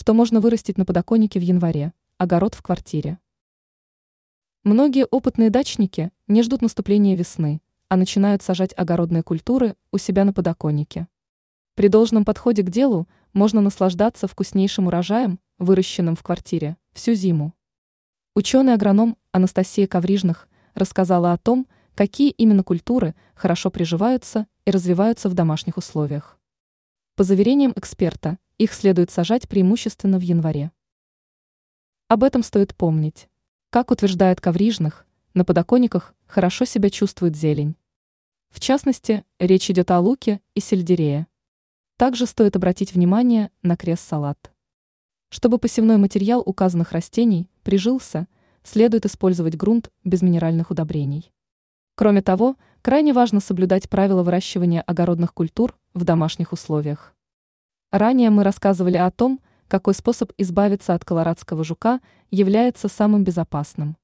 Что можно вырастить на подоконнике в январе? Огород в квартире. Многие опытные дачники не ждут наступления весны, а начинают сажать огородные культуры у себя на подоконнике. При должном подходе к делу можно наслаждаться вкуснейшим урожаем, выращенным в квартире, всю зиму. Ученый-агроном Анастасия Коврижных рассказала о том, какие именно культуры хорошо приживаются и развиваются в домашних условиях. По заверениям эксперта, их следует сажать преимущественно в январе. Об этом стоит помнить. Как утверждает Коврижных, на подоконниках хорошо себя чувствует зелень. В частности, речь идет о луке и сельдерее. Также стоит обратить внимание на крест-салат. Чтобы посевной материал указанных растений прижился, следует использовать грунт без минеральных удобрений. Кроме того, крайне важно соблюдать правила выращивания огородных культур в домашних условиях. Ранее мы рассказывали о том, какой способ избавиться от колорадского жука является самым безопасным.